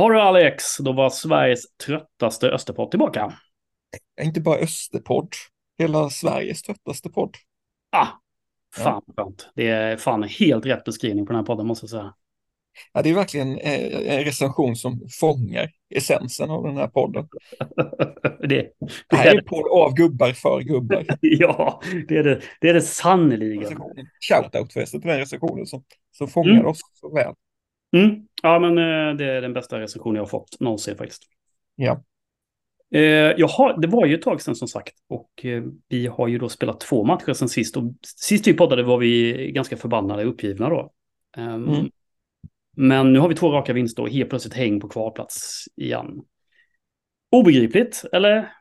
Har du Alex, då var Sveriges tröttaste Österpodd tillbaka. Inte bara Österpodd, hela Sveriges tröttaste podd. Ah, fan ja. skönt. Det är fan helt rätt beskrivning på den här podden måste jag säga. Ja, det är verkligen en recension som fångar essensen av den här podden. det, det, det här är en podd av gubbar för gubbar. ja, det är det, det, är det sannoliken. Shoutout förresten till den recensionen som, som fångar mm. oss så väl. Mm. Ja, men eh, det är den bästa recensionen jag har fått någonsin faktiskt. Ja. Eh, jag har, det var ju ett tag sedan som sagt och eh, vi har ju då spelat två matcher sedan sist och sist vi poddade var vi ganska förbannade och uppgivna då. Um, mm. Men nu har vi två raka vinster och helt plötsligt häng på kvalplats igen. Obegripligt, eller?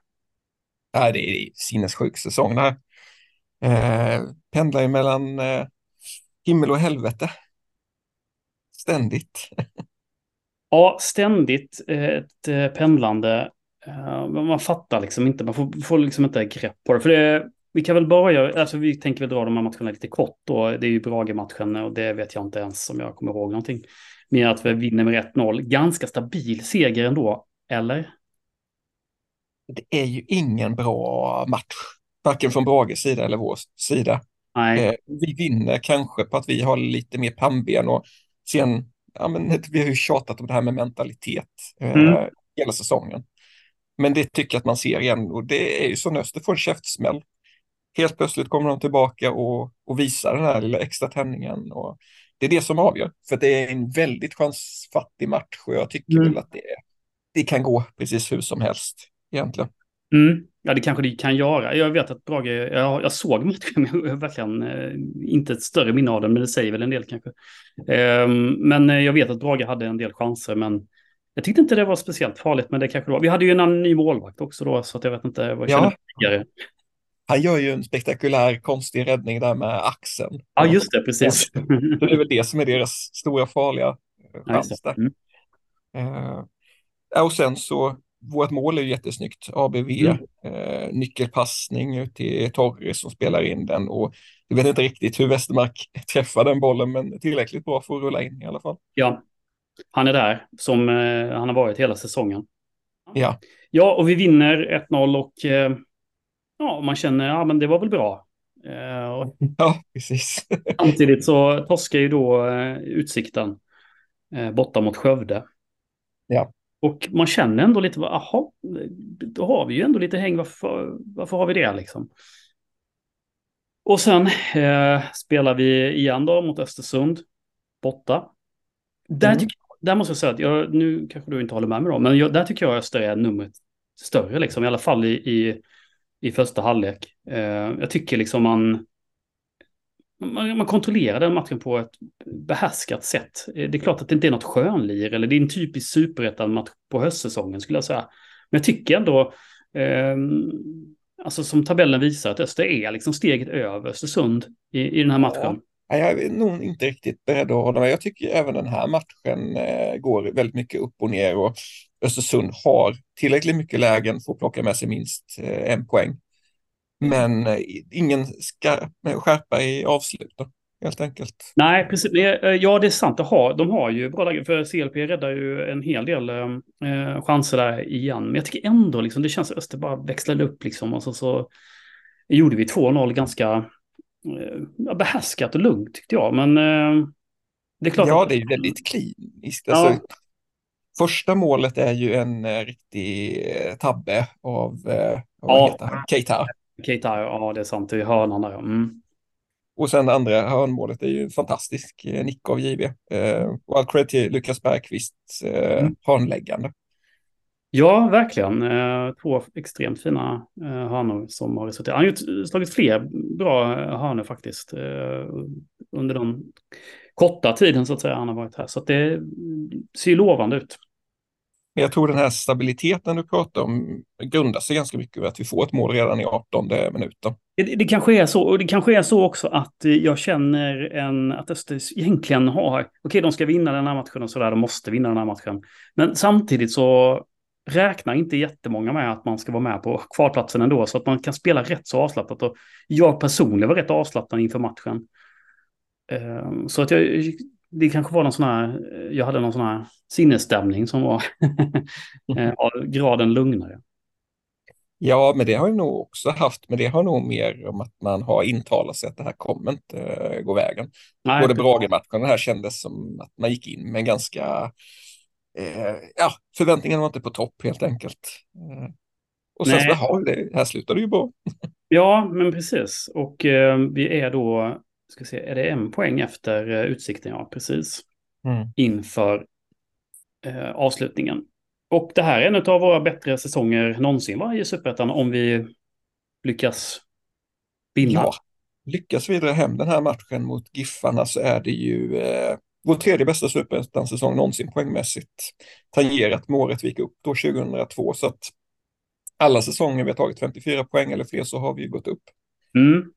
Ja, det är sinnessjuk säsong det här. Eh, pendlar ju mellan eh, himmel och helvete. Ständigt. ja, ständigt ett eh, pendlande. Uh, man fattar liksom inte, man får, får liksom inte grepp på det. För det, vi kan väl börja, alltså vi tänker väl dra de här matcherna lite kort då. Det är ju Brage-matchen och det vet jag inte ens om jag kommer ihåg någonting. Mer att vi vinner med 1-0. Ganska stabil seger ändå, eller? Det är ju ingen bra match, varken från Brages sida eller vår sida. Nej. Eh, vi vinner kanske på att vi har lite mer pannben och sen, ja men vi har ju tjatat om det här med mentalitet eh, mm. hela säsongen. Men det tycker jag att man ser igen och det är ju så Öster får en käftsmäll helt plötsligt kommer de tillbaka och, och visar den här lilla extra tändningen. Och det är det som avgör, för det är en väldigt chansfattig match och jag tycker mm. väl att det, det kan gå precis hur som helst egentligen. Mm. Ja, det kanske det kan göra. Jag vet att Brage, jag, jag såg matchen, men jag har verkligen eh, inte ett större minne av den, men det säger väl en del kanske. Eh, men jag vet att Brage hade en del chanser, men jag tyckte inte det var speciellt farligt, men det kanske det var. Vi hade ju en ny målvakt också då, så att jag vet inte vad jag känner ja han gör ju en spektakulär konstig räddning där med axeln. Ja, just det, precis. det är väl det som är deras stora farliga chans där. Mm. Uh, och sen så, vårt mål är jättesnyggt. ABV, mm. uh, nyckelpassning till Torres som spelar in den och jag vet inte riktigt hur Westermark träffar den bollen, men tillräckligt bra för att rulla in i alla fall. Ja, han är där som uh, han har varit hela säsongen. Ja. Ja, och vi vinner 1-0 och ja, man känner, ja men det var väl bra. Uh, ja, precis. samtidigt så torskar ju då uh, Utsikten uh, borta mot Skövde. Ja. Och man känner ändå lite, jaha, då har vi ju ändå lite häng, varför, varför har vi det liksom? Och sen eh, spelar vi igen då mot Östersund, borta. Där, mm. där måste jag säga att, jag, nu kanske du inte håller med mig då, men jag, där tycker jag Öster är numret större, liksom, i alla fall i, i i första halvlek. Eh, jag tycker liksom man, man, man kontrollerar den matchen på ett behärskat sätt. Eh, det är klart att det inte är något skönlir eller det är en typisk superettan-match på höstsäsongen skulle jag säga. Men jag tycker ändå, eh, alltså som tabellen visar, att Öster är liksom steget över Östersund i, i den här matchen. Ja, jag är nog inte riktigt beredd att hålla med. Jag tycker även den här matchen eh, går väldigt mycket upp och ner och Östersund har tillräckligt mycket lägen för att plocka med sig minst eh, en poäng. Men eh, ingen ska skärpa i avslutet helt enkelt. Nej, precis. Ja, det är sant. De har, de har ju bra lägen. För CLP räddar ju en hel del eh, chanser där igen. Men jag tycker ändå liksom, det känns som Öster bara växlade upp liksom. Och så, så gjorde vi 2-0 ganska eh, behärskat och lugnt tyckte jag. Men eh, det är klart. Ja, att, det är väldigt kliniskt. Alltså, ja. Första målet är ju en eh, riktig eh, tabbe av, eh, ja. Keita. Keita, ja det är sant, det är hörnan där. Mm. Och sen det andra hörnmålet är ju fantastisk eh, nick av JV. Eh, och all cred till Lukas Bergqvist eh, mm. hörnläggande. Ja, verkligen. Eh, två extremt fina eh, hörnor som har resulterat. Han har ju slagit fler bra hörnor faktiskt eh, under den korta tiden så att säga han har varit här. Så det ser lovande ut. Jag tror den här stabiliteten du pratar om grundar sig ganska mycket över att vi får ett mål redan i 18 minuten. Det, det kanske är så, och det kanske är så också att eh, jag känner en, att Östers egentligen har, okej okay, de ska vinna den här matchen och sådär, de måste vinna den här matchen. Men samtidigt så räknar inte jättemånga med att man ska vara med på kvalplatsen ändå, så att man kan spela rätt så avslappnat. Och jag personligen var rätt avslappnad inför matchen. Ehm, så att jag det kanske var någon sån här, jag hade någon sån här sinnesstämning som var av graden lugnare. Ja, men det har jag nog också haft, men det har nog mer om att man har intalat sig att det här kommer inte uh, gå vägen. Nej, Både Brage-matchen här kändes som att man gick in med ganska, uh, ja, förväntningarna var inte på topp helt enkelt. Och sen så, ja, det här slutade ju bra. ja, men precis. Och vi är då, ska se, är det en poäng efter utsikten? Ja, precis. Mm. Inför avslutningen. Och det här är en av våra bättre säsonger någonsin va, i Superettan om vi lyckas vinna. Ja, lyckas vi dra hem den här matchen mot Giffarna så är det ju eh, vår tredje bästa Superettan-säsong någonsin poängmässigt. Tangerat med året vi gick upp då 2002 så att alla säsonger vi har tagit 54 poäng eller fler så har vi ju gått upp. Mm.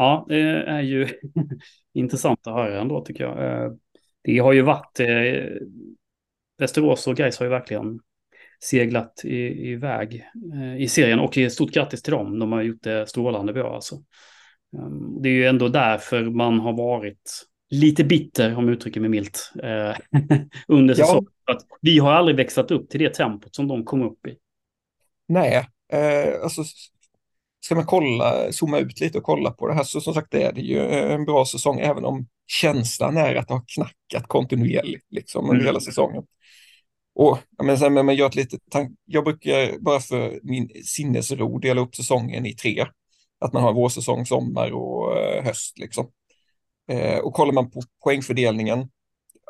Ja, det är ju intressant att höra ändå tycker jag. Eh, det har ju varit eh, Västerås och Gais har ju verkligen seglat i, iväg eh, i serien och stort grattis till dem. De har gjort det strålande bra alltså. Um, det är ju ändå därför man har varit lite bitter, om jag uttrycker mig milt, eh, under säsongen. Ja. Att vi har aldrig växlat upp till det tempot som de kom upp i. Nej, eh, alltså ska man kolla, zooma ut lite och kolla på det här så som sagt det är det ju en bra säsong även om känslan är att det har knackat kontinuerligt liksom under mm. hela säsongen. Och men sen, men gör ett litet jag brukar bara för min sinnesro dela upp säsongen i tre. Att man har vårsäsong, sommar och eh, höst liksom. Eh, och kollar man på poängfördelningen,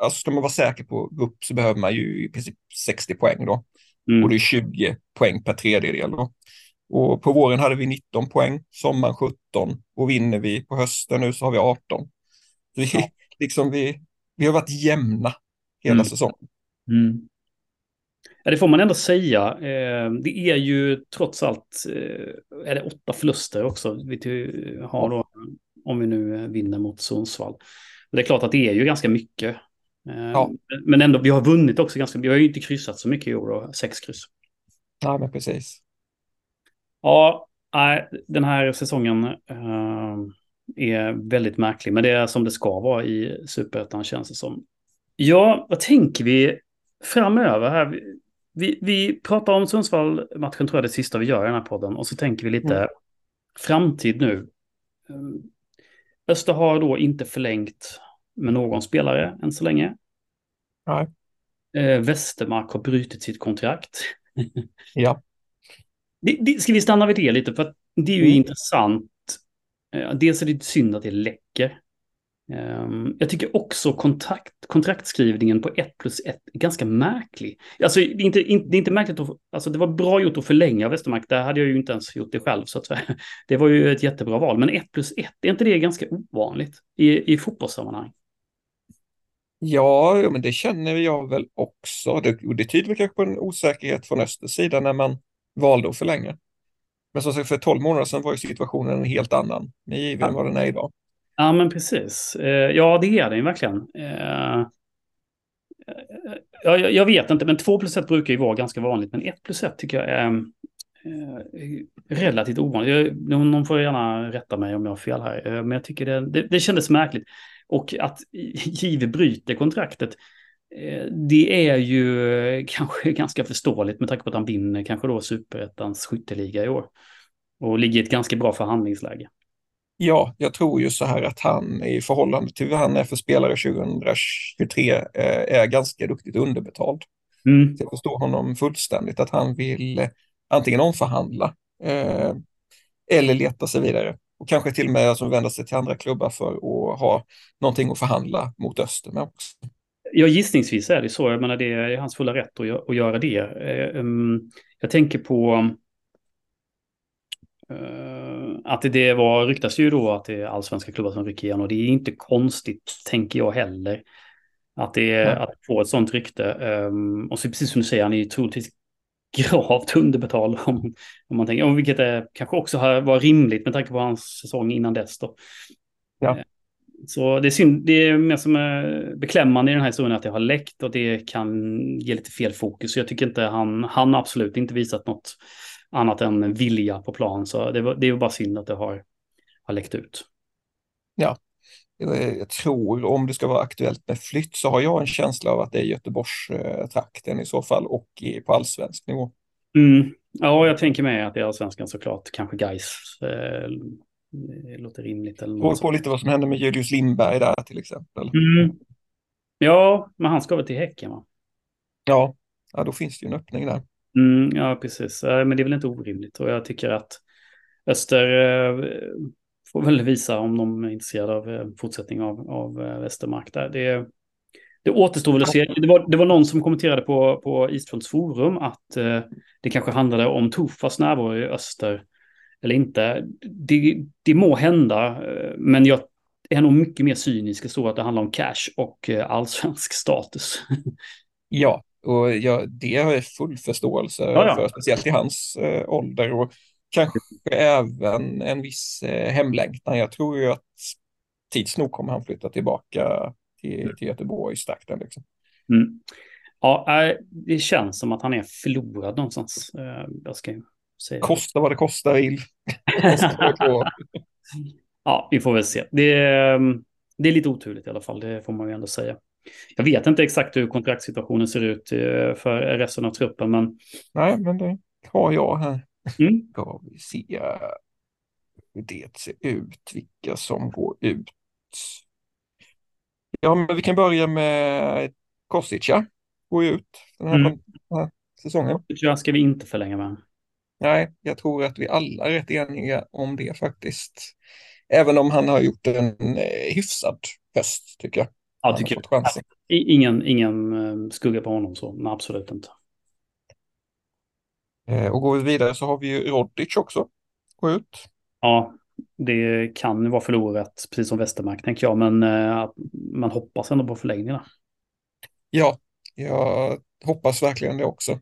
alltså ska man vara säker på upp så behöver man ju i princip 60 poäng då. Mm. Och det är 20 poäng per tredjedel då. Och på våren hade vi 19 poäng, sommaren 17 och vinner vi på hösten nu så har vi 18. Så vi, ja. liksom vi, vi har varit jämna hela mm. säsongen. Mm. Ja, det får man ändå säga. Eh, det är ju trots allt, eh, är det åtta förluster också vi har då, om vi nu vinner mot Sundsvall. Det är klart att det är ju ganska mycket. Eh, ja. Men ändå, vi har vunnit också ganska mycket. Vi har ju inte kryssat så mycket i år, då, sex kryss. Ja, men precis. Ja, den här säsongen är väldigt märklig, men det är som det ska vara i Superettan känns det som. Ja, vad tänker vi framöver här? vi, vi pratar om Sundsvall-matchen, tror jag det sista vi gör i den här podden. Och så tänker vi lite mm. framtid nu. Öster har då inte förlängt med någon spelare än så länge. Nej. Eh, Västermark har brutit sitt kontrakt. ja. Det, det, ska vi stanna vid det lite, för det är ju mm. intressant. Eh, dels är det synd att det läcker. Ehm, jag tycker också kontrakt, kontraktskrivningen på 1 plus 1 är ganska märklig. Alltså, det, är inte, det är inte märkligt att, alltså det var bra gjort att förlänga Västermark, där hade jag ju inte ens gjort det själv så att säga. Det var ju ett jättebra val, men 1 plus 1, är inte det ganska ovanligt i, i fotbollssammanhang? Ja, men det känner jag väl också. Det, det tyder väl kanske på en osäkerhet från Östers sida när man valde att förlänga. Men som sagt, för 12 månader sedan var ju situationen en helt annan, med given ja. vad den är idag. Ja, men precis. Eh, ja, det är den verkligen. Eh, jag, jag vet inte, men 2 plus 1 brukar ju vara ganska vanligt, men 1 plus 1 tycker jag är eh, relativt ovanligt. Någon får gärna rätta mig om jag har fel här, men jag tycker det, det, det kändes märkligt. Och att Give bryter kontraktet, det är ju kanske ganska förståeligt med tanke på att han vinner kanske då superettans skytteliga i år. Och ligger i ett ganska bra förhandlingsläge. Ja, jag tror ju så här att han i förhållande till vad han är för spelare 2023 eh, är ganska duktigt underbetald. Mm. jag förstår honom fullständigt att han vill eh, antingen omförhandla eh, eller leta sig vidare. Och kanske till och med alltså, vända sig till andra klubbar för att ha någonting att förhandla mot öster med också. Ja, gissningsvis är det så. Jag menar, det är hans fulla rätt att, göra det. Ehm, jag tänker på Eh, att det var, ryktas ju då att det är allsvenska klubbar som rycker igen och det är inte konstigt, tänker jag heller. Att det är, att få ett sånt rykte. Um, och så precis som du säger, han är ju troligtvis gravt underbetald om, om man tänker, och vilket är, kanske också var rimligt med tanke på hans säsong innan dess då. Ja. Eh, så det är, synd, det är mer som är beklämmande i den här historien att det har läckt och det kan ge lite fel fokus. Jag tycker inte han, han absolut inte visat något annat än vilja på plan. Så det, var, det är bara synd att det har, har läckt ut. Ja, eh, jag tror om det ska vara aktuellt med flytt så har jag en känsla av att det är Göteborgstrakten i så fall och på allsvensk nivå. Mm. Ja, jag tänker mig att det är allsvenskan såklart. Kanske Gais eh, låter rimligt. Eller något på lite vad som hände med Julius Lindberg där till exempel. Mm. Ja, men han ska väl till Häcken va? Ja, ja då finns det ju en öppning där. Mm, ja, precis. Men det är väl inte orimligt. Och jag tycker att Öster eh, får väl visa om de är intresserade av eh, fortsättning av, av eh, Västermark där. Det, det återstår väl att se. Det var, det var någon som kommenterade på, på Eastfronts forum att eh, det kanske handlade om Tofas närvaro i Öster eller inte. Det, det må hända, men jag är nog mycket mer cynisk så att det handlar om cash och allsvensk status. Ja, och jag, det har jag full förståelse ja, ja. för, speciellt i hans äh, ålder och kanske även en viss äh, hemlängtan. Jag tror ju att tids nog kommer han flytta tillbaka till, till Göteborgstrakten. Liksom. Mm. Ja, det känns som att han är förlorad någonstans. Eh, jag ska Kosta vad det kostar vill. ja, vi får väl se. Det är, det är lite oturligt i alla fall, det får man ju ändå säga. Jag vet inte exakt hur kontraktssituationen ser ut eh, för resten av truppen, men... Nej, men det har jag här. Mm. Ska vi se hur det ser ut, vilka som går ut. Ja, men vi kan börja med Kostica. Går ut den här, mm. den här säsongen. Kostica ska vi inte förlänga med. Nej, jag tror att vi alla är rätt eniga om det faktiskt. Även om han har gjort en eh, hyfsad höst, tycker jag. Ja, tycker jag. Ingen, ingen eh, skugga på honom så, nej, absolut inte. Eh, och går vi vidare så har vi ju Rodic också. Gå ut. Ja, det kan vara förlorat, precis som Westermark tänker jag, men man hoppas ändå på förlängningarna. Ja, jag hoppas verkligen det också.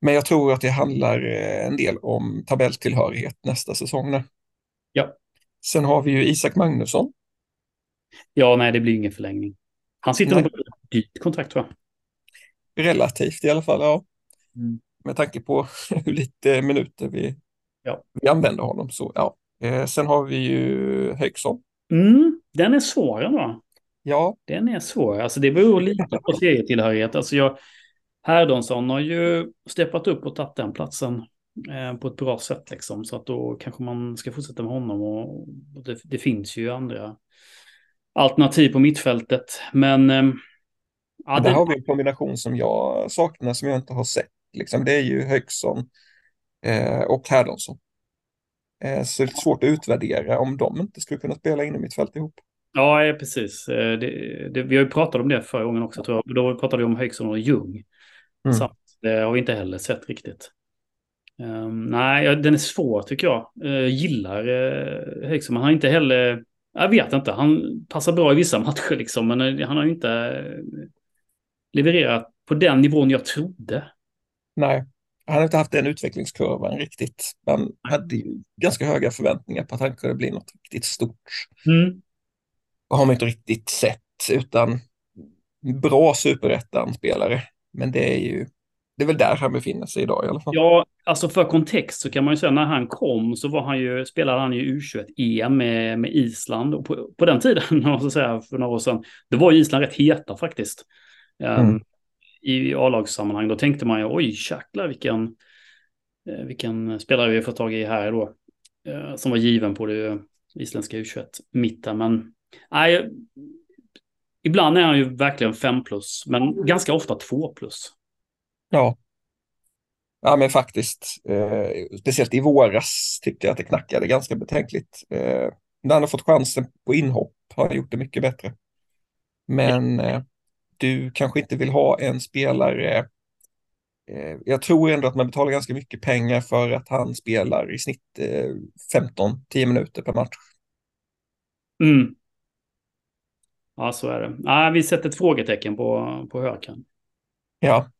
Men jag tror att det handlar eh, en del om tabelltillhörighet nästa säsong. Nu. Ja. Sen har vi ju Isak Magnusson. Ja, nej, det blir ingen förlängning. Han sitter nog på ett dyrt kontrakt, va? Relativt i alla fall, ja. Mm. Med tanke på hur lite minuter vi, ja. vi använder honom så, ja. Eh, sen har vi ju Högson. Mm, den är svår ändå. Ja. Den är svår. Alltså det beror lite på serietillhörighet. Alltså jag, Herdonsson har ju steppat upp och tagit den platsen eh, på ett bra sätt liksom. Så att då kanske man ska fortsätta med honom och, och det, det, finns ju andra alternativ på mittfältet. Men... Eh, ja, Där det... har vi en kombination som jag saknar som jag inte har sett. Liksom, det är ju Högson eh, och Herdonsson. Eh, så det är svårt att utvärdera om de inte skulle kunna spela in i mitt fält ihop. Ja, precis. Det, det, vi har ju pratat om det förra gången också, tror jag. Då pratade vi om Högson och Ljung. Mm. Så det har vi inte heller sett riktigt. Um, nej, den är svår tycker jag. Uh, gillar uh, men han har inte heller... Jag vet inte, han passar bra i vissa matcher liksom, men han har ju inte levererat på den nivån jag trodde. Nej, han har inte haft den utvecklingskurvan riktigt. Man hade ju ganska höga förväntningar på att han kunde bli något riktigt stort. Mm. Och har man inte riktigt sett, utan bra superettan-spelare. Men det är ju, det är väl där han befinner sig idag i alla fall. Ja, alltså för kontext så kan man ju säga när han kom så var han ju, spelade han ju U21-EM med, med Island. Och på, på den tiden, så säga, för några år sedan, då var Island rätt heta faktiskt. Mm. Um, i A-lagssammanhang, då tänkte man ju oj, jäklar vilken, eh, vilken spelare vi får tag i här då. Eh, som var given på det isländska U21-mitten. Men nej, ibland är han ju verkligen 5 plus, men ganska ofta 2 plus. Ja. Ja, men faktiskt. Eh, speciellt i våras tyckte jag att det knackade ganska betänkligt. Eh, när han har fått chansen på inhopp har han gjort det mycket bättre. Men eh, du kanske inte vill ha en spelare eh, jag tror ändå att man betalar ganska mycket pengar för att han spelar i snitt 15-10 eh, minuter per match. Mm. Ja, så är det. Ah, vi sätter ett frågetecken på, på Höken. Ja,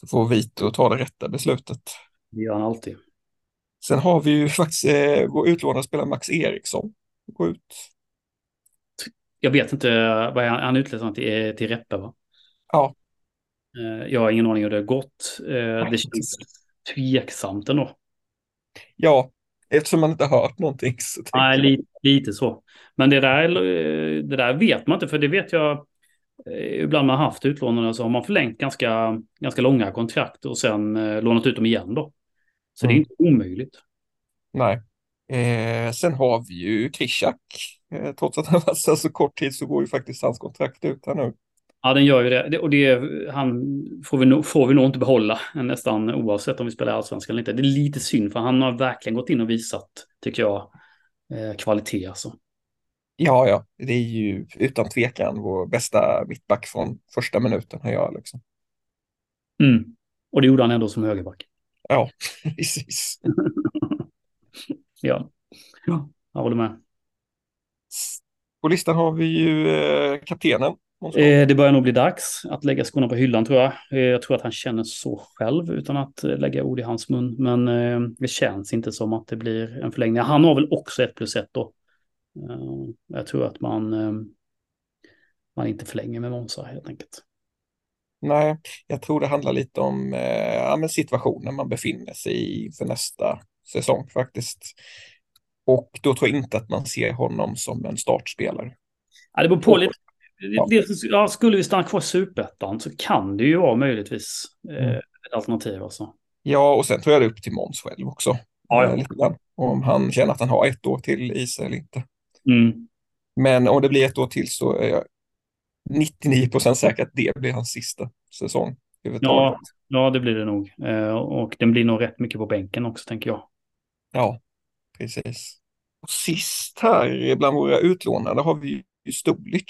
så får Vito ta det rätta beslutet. Det gör han alltid. Sen har vi ju faktiskt eh, vår utlånade spelare Max Eriksson. Gå ut jag vet inte, vad är han, han utlöst till, till Reppe va? Ja. Eh, jag har ingen aning hur det har gått. Eh, det känns tveksamt ändå. Ja, Eftersom man inte har hört någonting. Så Nej, lite, lite så. Men det där, det där vet man inte, för det vet jag eh, ibland man haft utlånade så har man förlängt ganska, ganska långa kontrakt och sen eh, lånat ut dem igen då. Så mm. det är inte omöjligt. Nej. Eh, sen har vi ju Krishak. Eh, trots att han var så, så kort tid så går ju faktiskt hans kontrakt ut här nu. Ja, den gör ju det. Och det han får vi, nog, får vi nog inte behålla nästan oavsett om vi spelar allsvenskan eller inte. Det är lite synd för han har verkligen gått in och visat, tycker jag, eh, kvalitet alltså. Ja, ja, det är ju utan tvekan vår bästa mittback från första minuten har jag liksom. Mm. Och det gjorde han ändå som högerback. Ja, precis. ja. ja, jag håller med. På listan har vi ju eh, kaptenen Eh, det börjar nog bli dags att lägga skorna på hyllan tror jag. Eh, jag tror att han känner så själv utan att eh, lägga ord i hans mun. Men det känns inte som att det blir en förlängning. Han har väl också ett plus ett då. Jag tror att man, man inte förlänger med Monza helt enkelt. Nej, jag tror det handlar lite om ja, situationen man befinner sig i för nästa säsong faktiskt. Och då tror jag inte att man ser honom som en startspelare. Ja, det beror på lite Ja. skulle vi stanna kvar i superettan så kan det ju vara möjligtvis eh, mm. ett alternativ. Alltså. Ja, och sen tror jag det är upp till Måns själv också. Ja, ja. Grann. Om han känner att han har ett år till i sig eller inte. Mm. Men om det blir ett år till så är jag 99 procent säker att det blir hans sista säsong. Ja, ja, det blir det nog. Eh, och den blir nog rätt mycket på bänken också, tänker jag. Ja, precis. Och sist här bland våra utlånade har vi Stulic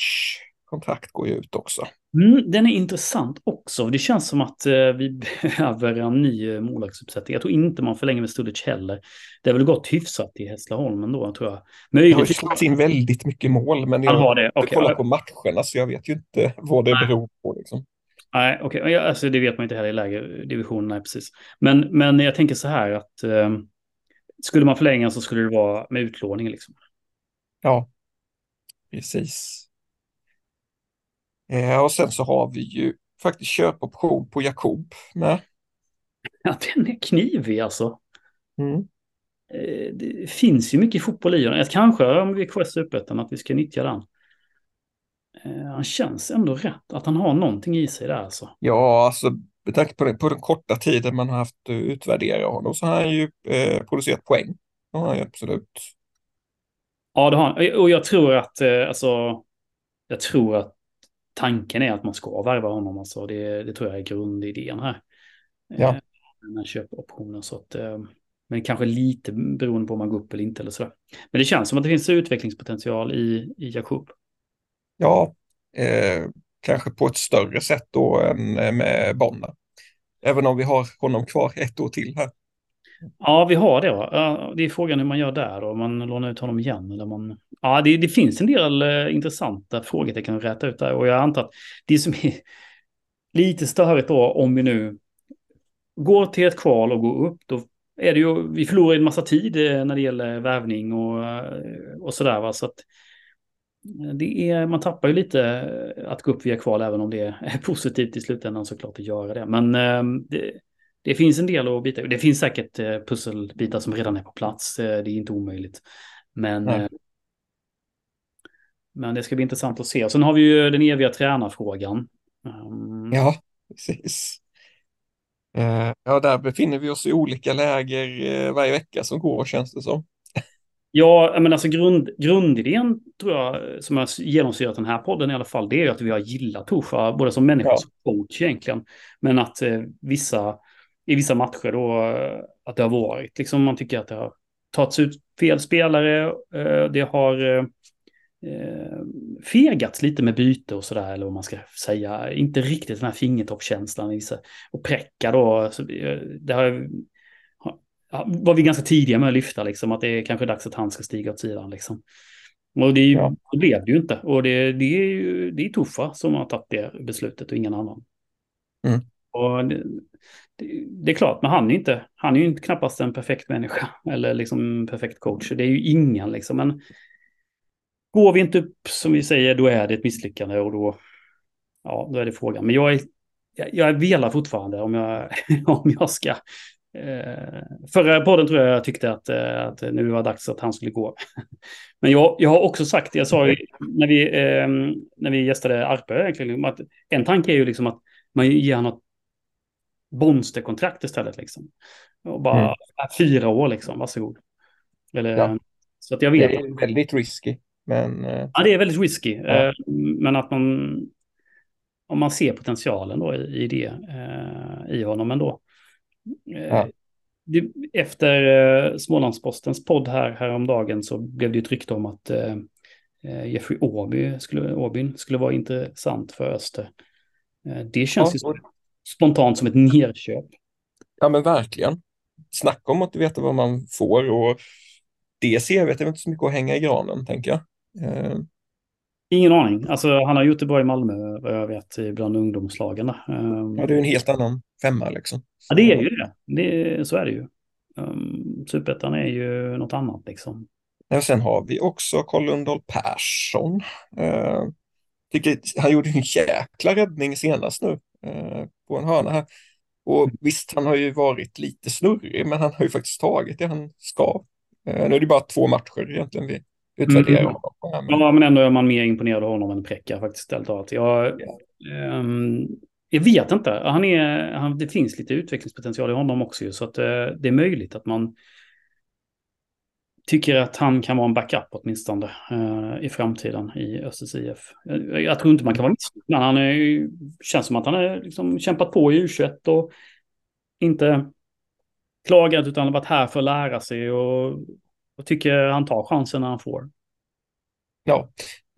kontrakt går ju ut också. Mm, den är intressant också. Det känns som att eh, vi behöver en ny eh, målvaktsuppsättning. Jag tror inte man förlänger med Stulic heller. Det har väl gått hyfsat i Hässleholm ändå, tror jag. Möjligt... Det har ju in väldigt mycket mål, men jag har det. Okay. kollar på matcherna så jag vet ju inte vad det Nej. beror på. Liksom. Nej, okej. Okay. Alltså, det vet man inte heller i lägre divisionerna, precis. Men, men jag tänker så här att eh, skulle man förlänga så skulle det vara med utlåning. Liksom. Ja, precis. Eh, och sen så har vi ju faktiskt köpoption på Jakob med. Ja, den är knivig alltså. Mm. Eh, det finns ju mycket fotboll i honom. Kanske om vi är kvar i Superettan att vi ska nyttja den. Eh, han känns ändå rätt, att han har någonting i sig där alltså. Ja, alltså med tanke på, den, på den korta tiden man har haft att utvärdera honom så har han ju eh, producerat poäng. Det har han ju absolut. Ja, det har han. Och jag tror att, eh, alltså, jag tror att tanken är att man ska värva honom. Alltså det, det tror jag är grundidén här. Ja. Eh, den här köpoptionen. Så att, eh, men kanske lite beroende på om man går upp eller inte eller sådär. Men det känns som att det finns utvecklingspotential i, i Jakub. Ja, eh, kanske på ett större sätt då än eh, med Bonna. Även om vi har honom kvar ett år till här. Ja, vi har det. Va? Det är frågan hur man gör där. Om man lånar ut honom igen. Eller man... Ja, det, det finns en del eh, intressanta frågetecken att räta ut där. Och jag antar att det som är lite störigt då om vi nu går till ett kval och går upp. Då är det ju, vi förlorar en massa tid eh, när det gäller värvning och, eh, och sådär. Va? Så att det är, man tappar ju lite att gå upp via kval även om det är positivt i slutändan såklart att göra det. Men ehm, det, det finns en del att bita Det finns säkert eh, pusselbitar som redan är på plats. Eh, det är inte omöjligt. Men, mm. men det ska bli intressant att se. Och sen har vi ju den eviga tränarfrågan. Um... Ja, precis. Ja, där befinner vi oss i olika läger varje vecka som går, känns det som. Ja, men alltså grund, grundidén tror jag som har genomsyrat den här podden i alla fall, det är att vi har gillat Torsa, både som människa och ja. coach egentligen. Men att eh, vissa i vissa matcher då att det har varit. Liksom man tycker att det har tagits ut fel spelare. Eh, det har eh, fegats lite med byte och sådär, eller vad man ska säga. Inte riktigt den här fingertoppskänslan. Och Präcka då, eh, det har, var vi ganska tidiga med att lyfta, liksom, att det är kanske dags att han ska stiga åt sidan. Liksom. Och det, är ju, ja. det blev det ju inte. Och det, det är ju det är Tuffa som har tagit det beslutet och ingen annan. Mm. Och det, det, är klart, men han är, inte, han är ju inte knappast en perfekt människa eller liksom perfekt coach. Det är ju ingen liksom. Men går vi inte upp som vi säger, då är det ett misslyckande och då, ja, då är det frågan. Men jag, är, jag, jag velar fortfarande om jag, om jag ska Eh, förra podden tror jag jag tyckte att, eh, att nu var det dags att han skulle gå. Men jag, jag har också sagt, jag sa ju när vi, eh, när vi gästade Arpe, egentligen, att en tanke är ju liksom att man ger honom Bonster-kontrakt istället. Liksom. Och bara mm. fyra år liksom, varsågod. Eller, ja. Så att jag vet. Det är väldigt risky. Men, eh, ja, det är väldigt risky. Ja. Men att man, om man ser potentialen då i, i det, i honom ändå. Ja. Efter eh, Smålandspostens podd här häromdagen så blev det ett rykte om att eh, eh, Jeffrey Åby skulle, Åbyn skulle vara intressant för Öster. Det känns ja, ju spontant som ett nerköp. Ja men verkligen. Snacka om att veta vad man får och det CVt är inte så mycket att hänga i granen tänker jag. Ingen aning. Alltså, han har gjort det bra i Malmö, vad jag vet, bland ungdomslagen. Ja, det är en helt annan femma liksom. Så... Ja, det är ju det. det. Så är det ju. Um, Superettan är ju något annat liksom. Ja, sen har vi också Carl Lundahl Persson. Uh, tycker han gjorde en jäkla räddning senast nu på en hörna här. Och visst, han har ju varit lite snurrig, men han har ju faktiskt tagit det han ska. Uh, nu är det bara två matcher egentligen vi utvärderar mm. honom. Ja, men ändå är man mer imponerad av honom än Prekka faktiskt. Jag, ja. um, jag vet inte. Han är, han, det finns lite utvecklingspotential i honom också. Så att, uh, det är möjligt att man tycker att han kan vara en backup åtminstone uh, i framtiden i Östers IF. Jag, jag, tror inte man kan vara missnöjd. Han är, känns som att han har liksom kämpat på i U21 och inte klagat utan varit här för att lära sig och, och tycker han tar chansen när han får. Ja,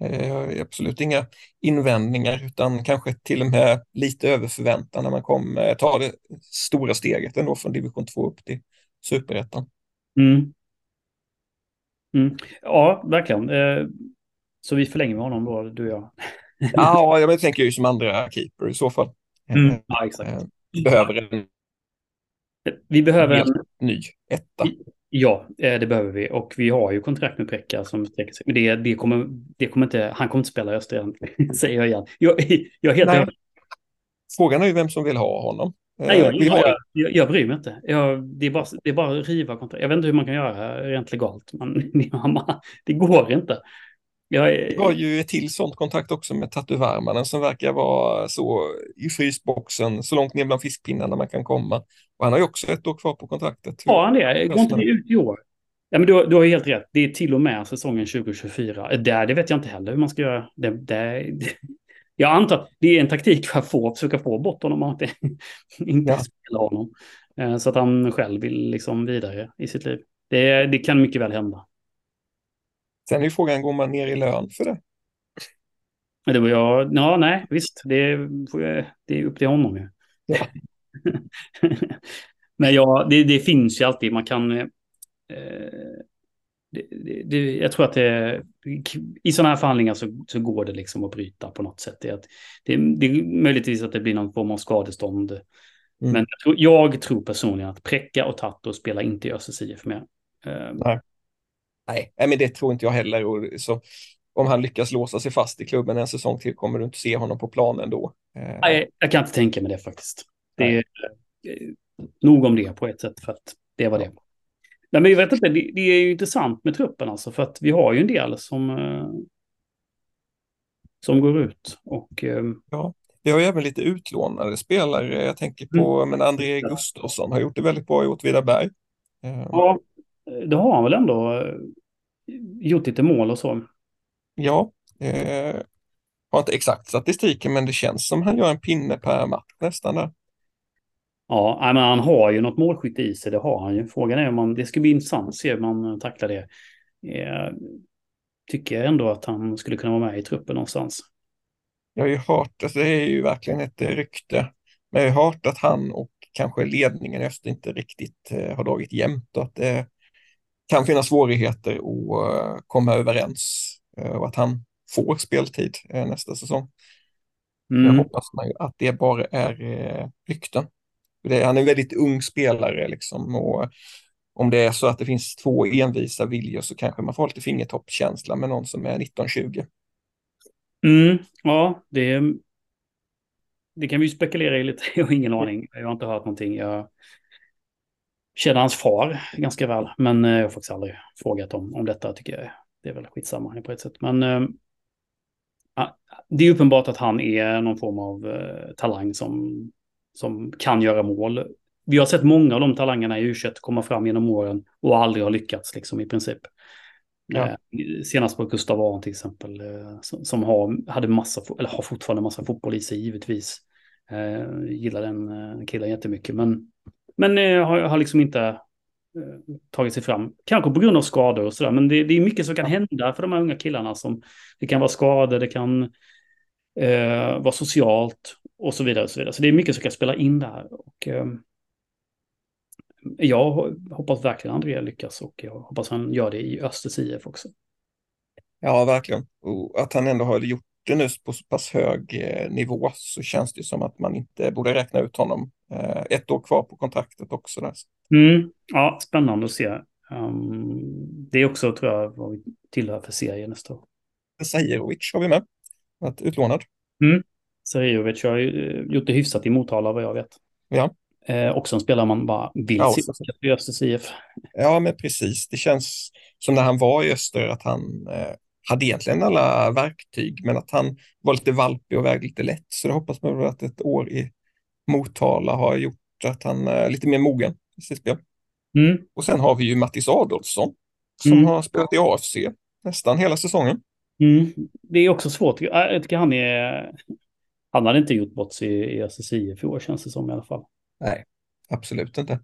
Eh, absolut inga invändningar utan kanske till och med lite över förväntan när man kom, eh, tar det stora steget ändå från division 2 upp till superettan. Mm. Mm. Ja, verkligen. Eh, så vi förlänger med honom då, du och jag. ja, jag tänker ju som andra keeper i så fall. Mm. Ja, exakt. Eh, behöver en vi behöver en ny etta. Ja, eh, det behöver vi. Och vi har ju kontrakt med Pekka som sträcker sig. Men det, det, kommer, det kommer inte, han kommer inte spela i Öster säger jag igen. Jag, jag helt Nej. Frågan är ju vem som vill ha honom. Nej, jag, vi har... jag, jag, jag bryr mig inte. Jag, det, är bara, det är bara att riva kontrakt. Jag vet inte hur man kan göra rent legalt. Men det går inte. Jag är... Vi har ju ett till sånt kontakt också med Tatu som verkar vara så i frysboxen, så långt ner bland fiskpinnarna man kan komma. Och han har ju också ett år kvar på kontraktet. Har han det? Går inte det ut i år? Ja, men du, du har helt rätt. Det är till och med säsongen 2024. Där, det vet jag inte heller hur man ska göra. Det, det, det. Jag antar att det är en taktik för att få, försöka få bort honom och att inte ja. spela honom. Eh, så att han själv vill liksom vidare i sitt liv. Det, det kan mycket väl hända. Sen är frågan, går man ner i lön för det? Det var jag, ja nej visst, det, det är upp till honom ju. Ja. Men ja, det, det, finns ju alltid, man kan... Eh, det, det, jag tror att det, i sådana här förhandlingar så, så, går det liksom att bryta på något sätt. Det, att, det, det är möjligtvis att det blir någon form av skadestånd. Mm. Men jag tror, jag tror, personligen att Prekka och Tatto spelar inte i Östers IF mer. Eh, nej. Nej, men det tror inte jag heller. Och så, om han lyckas låsa sig fast i klubben en säsong till kommer du inte se honom på planen då. Eh, Nej, jag kan inte tänka mig det faktiskt. Det är Nej. nog om det på ett sätt för att det var det. Nej, men jag vet inte, det, det, är ju intressant med truppen alltså för att vi har ju en del som, eh, som går ut. Och, eh, ja, vi har ju även lite utlånade spelare. Jag tänker på mm. men André Gustafsson har gjort det väldigt bra i Åtvidaberg. Ja, det har han väl ändå gjort lite mål och så. Ja, eh, har inte exakt statistiken men det känns som han gör en pinne per match nästan där. Ja, men han har ju något målskytte i sig, det har han ju. Frågan är om man, det ska bli intressant att se hur man tacklar det. Eh, tycker jag ändå att han skulle kunna vara med i truppen någonstans. Jag har ju hört, alltså det är ju verkligen ett rykte, men jag har hört att han och kanske ledningen efter inte riktigt eh, har dragit jämnt och att det kan finnas svårigheter att eh, komma överens eh, och att han får speltid eh, nästa säsong. Mm. Jag hoppas att det bara är rykten. Han är en väldigt ung spelare liksom och om det är så att det finns två envisa viljor så kanske man får lite fingertoppkänsla med någon som är 19-20. Mm, ja, det, det kan vi spekulera i lite. Jag har ingen aning. Jag har inte hört någonting. Jag, känner hans far ganska väl. Men eh, jag har faktiskt aldrig frågat om, om detta, tycker jag. Det är väl skitsamma på ett sätt. Men eh, ah, det är uppenbart att han är någon form av äh, talang som, som kan göra mål. Vi har sett många av de talangerna i u komma fram genom åren och aldrig har lyckats liksom i princip. Ja. Eh, senast på Gustav Aron till exempel, eh, som, som har, hade massa, eller har fortfarande massa fotboll i sig givetvis. Eh, gillar den eh, killen jättemycket, men, men eh, har, har liksom inte Eh, tagit sig fram. Kanske på grund av skador och sådär, men det, det, är mycket som kan hända för de här unga killarna. Som, det kan vara skador, det kan eh, vara socialt och så vidare. Och så, vidare. så det är mycket som kan spela in där. Och, eh, jag hoppas verkligen André lyckas och jag hoppas han gör det i Östers IF också. Ja, verkligen. Och att han ändå har gjort det nu på så pass hög eh, nivå så känns det som att man inte borde räkna ut honom. Eh, ett år kvar på kontraktet också. Där. Mm. Ja, spännande att se. Um, det är också, tror jag, vad vi tillhör för serie nästa år. Sajirovic har vi med, att utlånad. Mm. Sajirovic har ju gjort det hyfsat i Motala vad jag vet. Ja. Eh, också en spelare man bara vill ja, se i Östers IF. Ja, men precis. Det känns som när han var i Öster att han eh, hade egentligen alla verktyg, men att han var lite valpig och vägde lite lätt. Så det hoppas man att ett år i Motala har gjort att han är lite mer mogen i sitt spel. Mm. Och sen har vi ju Mattis Adolfsson som mm. har spelat i AFC nästan hela säsongen. Mm. Det är också svårt. Jag tycker han är... Han hade inte gjort bort sig i SSI i år känns det som i alla fall. Nej, absolut inte.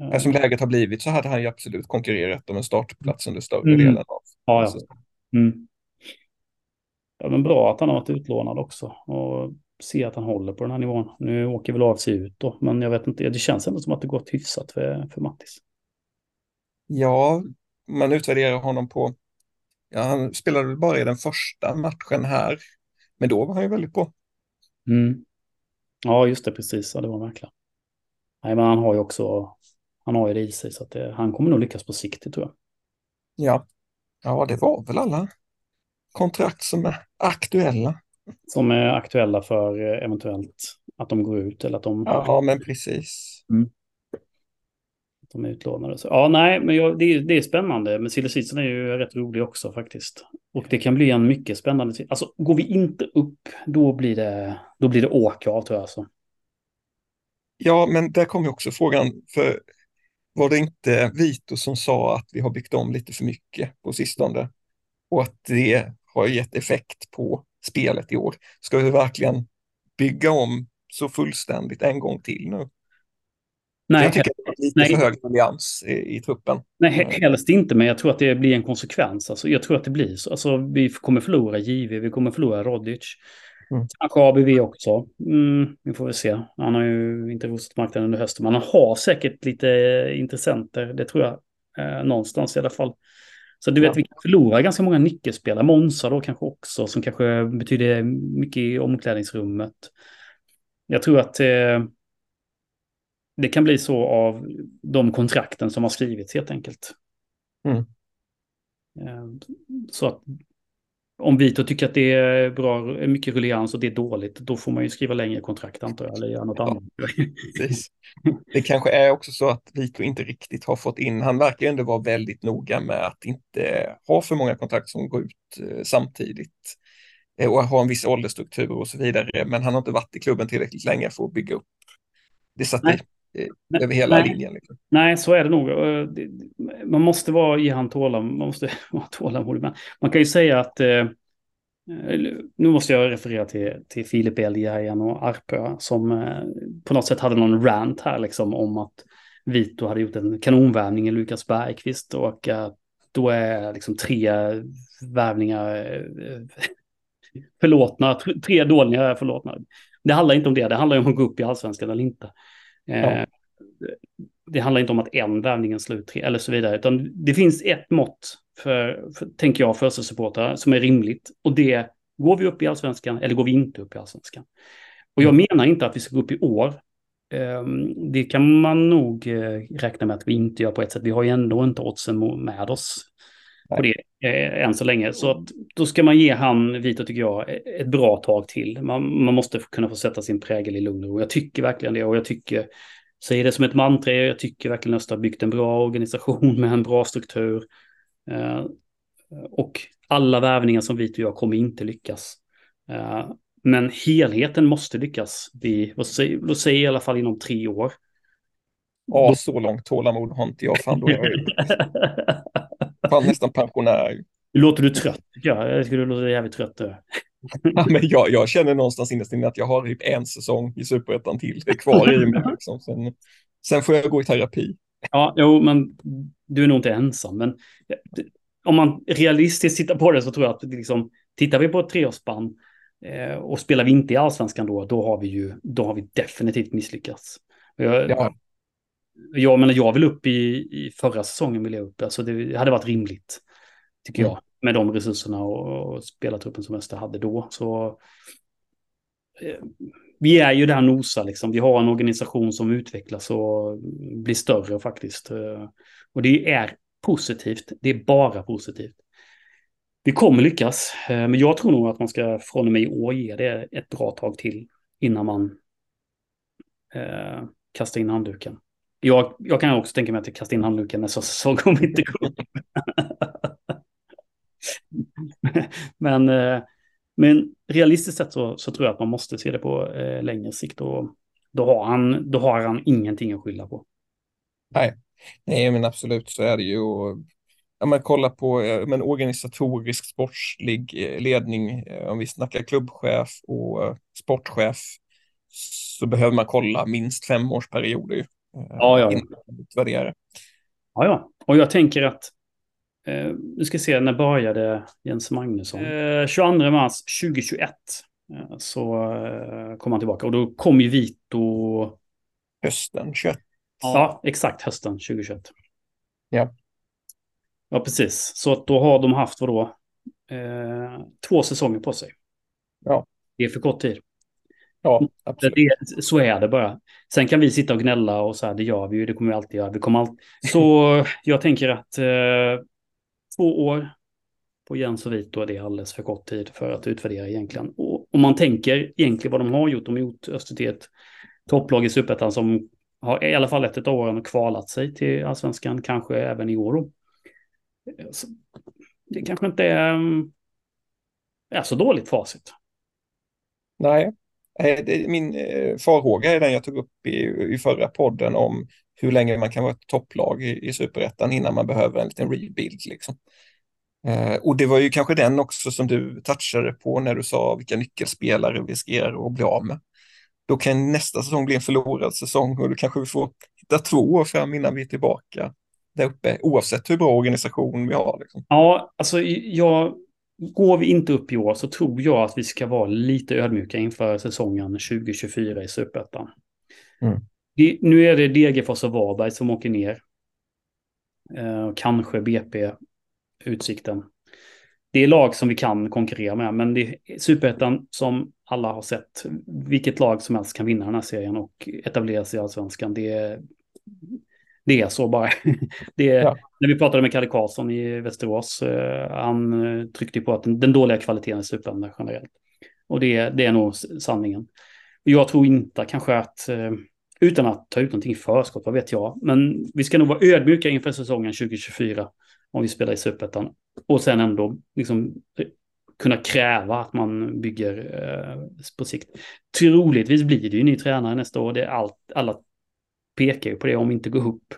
Mm. Som läget har blivit så hade han ju absolut konkurrerat om en startplats under större mm. delen av ja, ja. Mm. Ja, men bra att han har varit utlånad också och se att han håller på den här nivån. Nu åker väl AFC ut då, men jag vet inte, det känns ändå som att det gått hyfsat för, för Mattis. Ja, man utvärderar honom på, ja, han spelade väl bara i den första matchen här, men då var han ju väldigt bra. Mm. Ja, just det, precis, ja, det var verkligen. Nej, men han har ju också, han har ju det i sig, så att det, han kommer nog lyckas på sikt, tror jag. Ja, ja, det var väl alla kontrakt som är aktuella. Som är aktuella för eh, eventuellt att de går ut eller att de... Ja, men precis. Mm de är utlånade. Så, ja, nej, men jag, det, är, det är spännande. Men silly är ju rätt rolig också faktiskt. Och det kan bli en mycket spännande... Alltså, går vi inte upp, då blir det, då blir det åka av, tror jag. Alltså. Ja, men där kommer också frågan, för var det inte Vito som sa att vi har byggt om lite för mycket på sistone? Och att det har gett effekt på spelet i år. Ska vi verkligen bygga om så fullständigt en gång till nu? Nej, jag tycker det är lite nej. för hög allians i, i, truppen. Nej, mm. helst inte, men jag tror att det blir en konsekvens. Alltså, jag tror att det blir så. Alltså, vi kommer förlora JV, vi kommer förlora Rodic. Mm. Kanske ABV också. Mm, vi får väl se. Han har ju inte rostat marknaden under hösten, men han har säkert lite intressenter. Det tror jag. Eh, någonstans i alla fall. Så du vet, ja. vi förlorar ganska många nyckelspelare. Monza då kanske också, som kanske betyder mycket i omklädningsrummet. Jag tror att eh, det kan bli så av de kontrakten som har skrivits helt enkelt. Mm. Eh, så att om Vito tycker att det är bra, mycket rullians och det är dåligt, då får man ju skriva längre kontrakt antar jag, eller göra något ja, annat. Precis. Det kanske är också så att Vito inte riktigt har fått in, han verkar ändå vara väldigt noga med att inte ha för många kontrakt som går ut eh, samtidigt eh, och ha en viss åldersstruktur och så vidare, men han har inte varit i klubben tillräckligt länge för att bygga upp det satt Nej. Eh, över hela Nej. linjen. Liksom. Nej, så är det nog. Man måste vara i han tålamod. Man måste vara tålamod. Man kan ju säga att eh, nu måste jag referera till, till Filip Elghajen och Arpö som eh, på något sätt hade någon rant här liksom om att Vito hade gjort en kanonvärvning i Lukas Bergqvist och att då är liksom tre värvningar förlåtna, tre dåliga förlåtna. Det handlar inte om det, det handlar om att gå upp i allsvenskan eller inte. Ja. Eh, det handlar inte om att en värvning är slut eller så vidare, utan det finns ett mått för, för tänker jag, för supportrar som är rimligt. Och det, går vi upp i allsvenskan eller går vi inte upp i allsvenskan? Och jag mm. menar inte att vi ska gå upp i år. Ehm, det kan man nog eh, räkna med att vi inte gör på ett sätt. Vi har ju ändå inte oddsen med oss på det eh, än så länge. Så då ska man ge han, Vito tycker jag, ett bra tag till. Man, man måste kunna få sätta sin prägel i lugn och ro. Jag tycker verkligen det och jag tycker säger det som ett mantra, jag tycker verkligen Öster har byggt en bra organisation med en bra struktur. Eh, och alla värvningar som vi gör kommer inte lyckas. Eh, men helheten måste lyckas. Vi, låt säga, säger i alla fall inom tre år. Ja, så långt tålamod har inte jag. Fan, då är jag fan nästan pensionär. Låter du trött, jag. Jag skulle låta jävligt trött. ja, men jag, jag känner någonstans innerst inne att jag har typ en säsong i Superettan till det är kvar i mig. Liksom. Sen, sen får jag gå i terapi. Ja, jo, men du är nog inte ensam. Men om man realistiskt tittar på det så tror jag att liksom, tittar vi på ett treårsspann eh, och spelar vi inte i allsvenskan då, då har vi ju då har vi definitivt misslyckats. Jag, ja. Jag menar, jag vill upp i, i förra säsongen vill jag upp, alltså det hade varit rimligt, tycker mm. jag, med de resurserna och, och spelartruppen som Öster hade då. Så eh, vi är ju där nosar, liksom. Vi har en organisation som utvecklas och blir större faktiskt. Eh, och det är positivt. Det är bara positivt. Vi kommer lyckas, eh, men jag tror nog att man ska från och med i år ge det ett bra tag till innan man eh, kastar in handduken. Jag, jag kan också tänka mig att jag kastar in handduken nästa säsong om vi inte går men, eh, men realistiskt sett så, så, tror jag att man måste se det på eh, längre sikt och då har, han, då har han ingenting att skylla på. Nej, Nej, men absolut så är det ju. ja, men kolla på eh, men organisatorisk sportslig eh, ledning, om vi snackar klubbchef och sportchef, så behöver man kolla minst femårsperioder. Ja, ja. Utvärdera. Ja, ja. Och jag tänker att eh, nu ska se, när började Jens Magnusson? Eh, 22 mars 2021 eh, så eh, kom han tillbaka och då kom ju Vito... Hösten 21. Ja, exakt hösten 2021. Ja. Ja, precis. Så då har de haft vadå? Eh, två säsonger på sig. Ja. Det är för kort tid. Ja, absolut. Det, så är det bara. Sen kan vi sitta och gnälla och så här, det gör vi ju, det kommer vi alltid göra. Vi kommer alltid... Så jag tänker att eh, två år på Jens och Vito är det alldeles för kort tid för att utvärdera egentligen. Och om man tänker egentligen vad de har gjort, de har gjort Öster till ett topplag i Superettan som har i alla fall ett av åren kvalat sig till allsvenskan, kanske även i år. Då. Så det kanske inte är, mm, är så dåligt facit. Nej, Eh, min eh, farhåga är den jag tog upp i, i förra podden om hur länge man kan vara ett topplag i, i superettan innan man behöver en liten rebuild. Liksom. Eh, och det var ju kanske den också som du touchade på när du sa vilka nyckelspelare vi riskerar att bli av med då kan nästa säsong bli en förlorad säsong och då kanske vi får hitta två år fram innan vi är tillbaka där uppe, oavsett hur bra organisation vi har. Liksom. Ja, alltså jag, går vi inte upp i år så tror jag att vi ska vara lite ödmjuka inför säsongen 2024 i Superettan. Mm. Nu är det Degerfors och Varberg som åker ner. Eh, kanske BP, Utsikten det är lag som vi kan konkurrera med, men det är superettan som alla har sett. Vilket lag som helst kan vinna den här serien och etablera sig i allsvenskan. Det, det är så bara. Det ja. När vi pratade med Kalle Karlsson i Västerås, eh, han eh, tryckte på att den, den dåliga kvaliteten i superettan generellt. Och det, det är nog sanningen. Jag tror inte kanske att, eh, utan att ta ut någonting i förskott, vad vet jag, men vi ska nog vara ödmjuka inför säsongen 2024 om vi spelar i superettan. Och sen ändå liksom kunna kräva att man bygger eh, på sikt. Troligtvis blir det ju ny tränare nästa år. Det är allt, alla pekar ju på det om inte går ihop.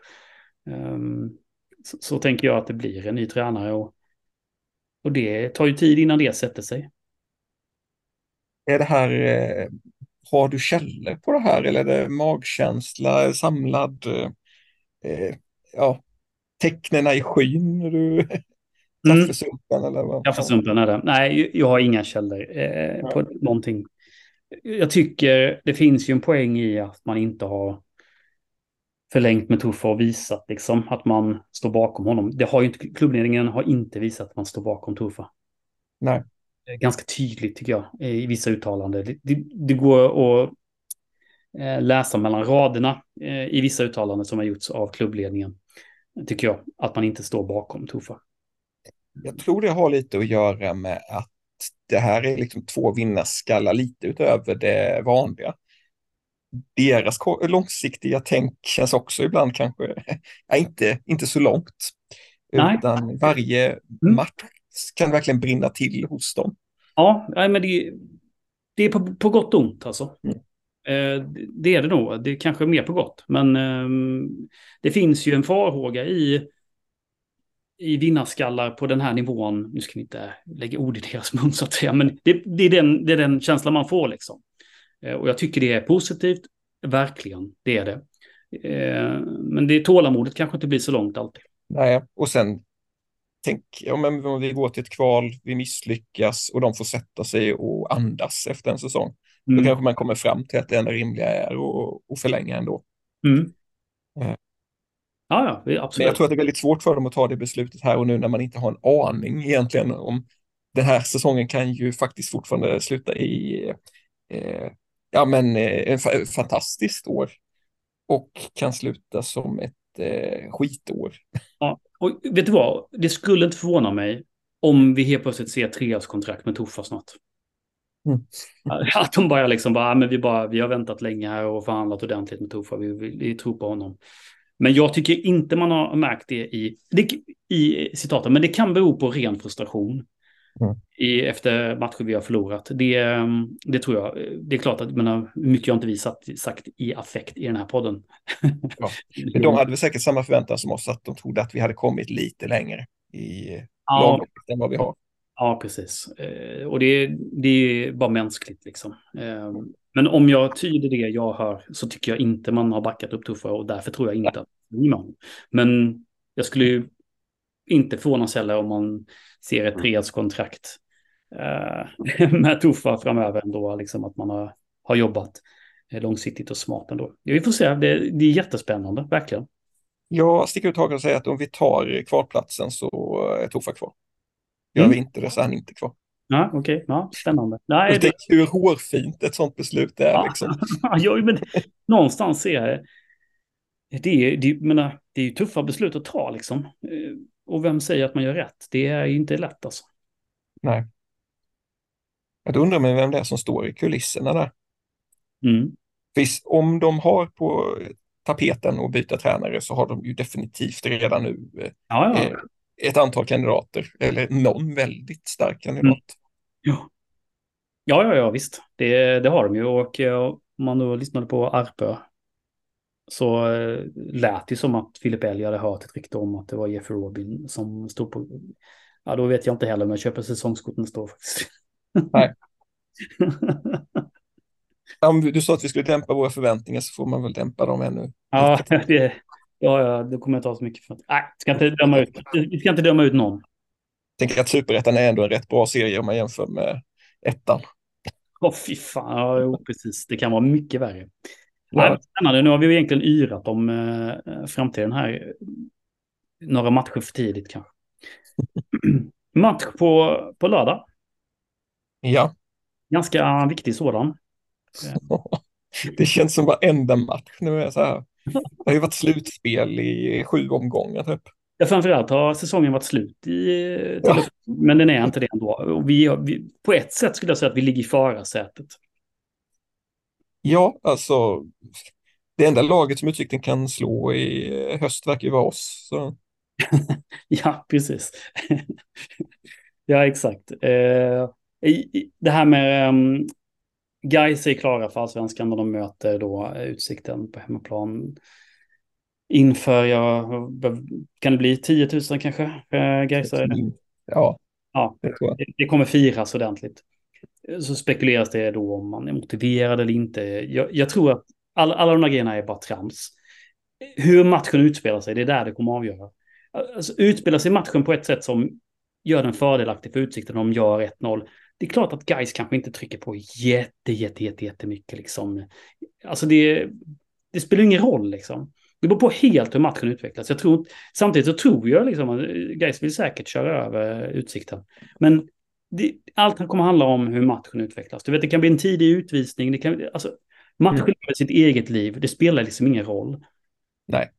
Um, så, så, tänker jag att det blir en ny tränare och, och det tar ju tid innan det sätter sig. Är det här, eh, har du källor på det här eller är det magkänsla, samlad, eh, ja, tecknena i skyn? Du... Mm. Kaffesumpen eller vad? Kaffesumpen är det. Nej, jag har inga källor eh, på någonting. Jag tycker det finns ju en poäng i att man inte har förlängt med Tuffa och visat liksom att man står bakom honom. Det har inte, klubbledningen har inte visat att man står bakom Tuffa. Nej. Ganska tydligt tycker jag i vissa uttalanden. Det, det, det går att eh, läsa mellan raderna eh, i vissa uttalanden som har gjorts av klubbledningen tycker jag, att man inte står bakom Tufa. Jag tror det har lite att göra med att det här är liksom två vinnarskallar lite utöver det vanliga. Deras långsiktiga tänk känns också ibland kanske, ja, inte, inte så långt. Nej. Utan varje mm. match kan verkligen brinna till hos dem. Ja, men det, det är på, på gott och ont alltså. Mm. Eh, det är det nog. Det är kanske mer på gott. Men eh, det finns ju en farhåga i, i vinnarskallar på den här nivån. Nu ska vi inte lägga ord i deras mun så att säga. Men det, det, är, den, det är den känslan man får liksom. Eh, och jag tycker det är positivt. Verkligen, det är det. Eh, men det tålamodet kanske inte blir så långt alltid. Nej, och sen tänk, ja, men om vi går till ett kval, vi misslyckas och de får sätta sig och andas efter en säsong. Mm. Då kanske man kommer fram till att det enda rimliga är att förlänga ändå. Mm. Eh. Ja, ja, absolut. Men jag tror att det är väldigt svårt för dem att ta det beslutet här och nu när man inte har en aning egentligen om den här säsongen kan ju faktiskt fortfarande sluta i eh, ja, men, eh, fantastiskt år och kan sluta som ett eh, skitår. Ja, och vet du vad? Det skulle inte förvåna mig om vi helt plötsligt ser treårskontrakt med Toffa snart. Mm. Att de bara liksom bara, men vi, bara, vi har väntat länge här och förhandlat ordentligt med Toffa, vi, vi, vi tror på honom. Men jag tycker inte man har märkt det i, det, i citaten, men det kan bero på ren frustration. Mm. I, efter matcher vi har förlorat. Det, det tror jag. Det är klart att menar, mycket har inte vi sagt, sagt i affekt i den här podden. Ja. De hade väl säkert samma förväntan som oss, att de trodde att vi hade kommit lite längre i ja. än vad vi har. Ja, precis. Eh, och det, det är bara mänskligt liksom. Eh, men om jag tyder det jag hör så tycker jag inte man har backat upp tuffare och därför tror jag inte att man. Men jag skulle ju inte förvånas heller om man ser ett treårskontrakt eh, med Tuffa framöver ändå, liksom att man har, har jobbat långsiktigt och smart ändå. Vi får se, det, det är jättespännande, verkligen. Jag sticker ut hakan och säger att om vi tar kvalplatsen så är Tuffa kvar. Gör mm. vi inte det så är han inte kvar. Ja, Okej, okay. ja, spännande. Nej, det... Hur hårfint ett sånt beslut är. Ja. Liksom. ja, men någonstans ser jag det. Är, det, menar, det är ju tuffa beslut att ta liksom. Eh, och vem säger att man gör rätt? Det är inte lätt alltså. Nej. Jag undrar mig vem det är som står i kulisserna där. Mm. Visst, om de har på tapeten och byta tränare så har de ju definitivt redan nu ja, ja. Eh, ett antal kandidater, eller någon väldigt stark kandidat. Mm. Ja. ja, ja, ja, visst. Det, det har de ju och om man nu lyssnade på Arpö så eh, lät det som att Filip Elg hade hört ett rykte om att det var Jeffrey Robin som stod på. Ja, då vet jag inte heller om jag köper säsongskort nästa år faktiskt. Nej. Om du sa att vi skulle dämpa våra förväntningar så får man väl dämpa dem ännu. Ja, det, ja, ja det kommer jag ta så mycket för. Nej, ska inte döma ut, vi ska inte döma ut någon. Jag tänker att superettan är ändå en rätt bra serie om man jämför med ettan. Åh, oh, fy fan. Ja, jo, precis. Det kan vara mycket värre. Spännande. Nu har vi egentligen yrat om eh, framtiden här. Några matcher för tidigt kanske. Match på, på lördag. Ja. Ganska viktig sådan. Det känns som varenda match nu är så här. Det har ju varit slutspel i sju omgångar typ. Ja, framförallt har säsongen varit slut i ja. men den är inte det ändå. Och vi, vi, på ett sätt skulle jag säga att vi ligger i förarsätet. Ja, alltså det enda laget som Utsikten kan slå i höst verkar ju vara oss. Så. ja, precis. ja, exakt. Eh, det här med um, Gais är klara för allsvenskan när de möter då Utsikten på hemmaplan. Inför, ja, kan det bli 10 000 kanske? Eh, Gais ja, ja det, det kommer firas ordentligt så spekuleras det då om man är motiverad eller inte. Jag, jag tror att all, alla de här grejerna är bara trams. Hur matchen utspelar sig, det är där det kommer att avgöra. Alltså, utspelar sig matchen på ett sätt som gör den fördelaktig för Utsikten om jag gör 1-0. Det är klart att guys kanske inte trycker på jätte, jätte, jätte, jättemycket liksom. Alltså det, det spelar ingen roll liksom. Det beror på helt hur matchen utvecklas. Jag tror, samtidigt så tror jag liksom att eh, guys vill säkert köra över Utsikten. Men det, allt kommer handla om hur matchen utvecklas. Du vet, det kan bli en tidig utvisning. Det kan, alltså, matchen mm. lever sitt eget liv. Det spelar liksom ingen roll. Nej.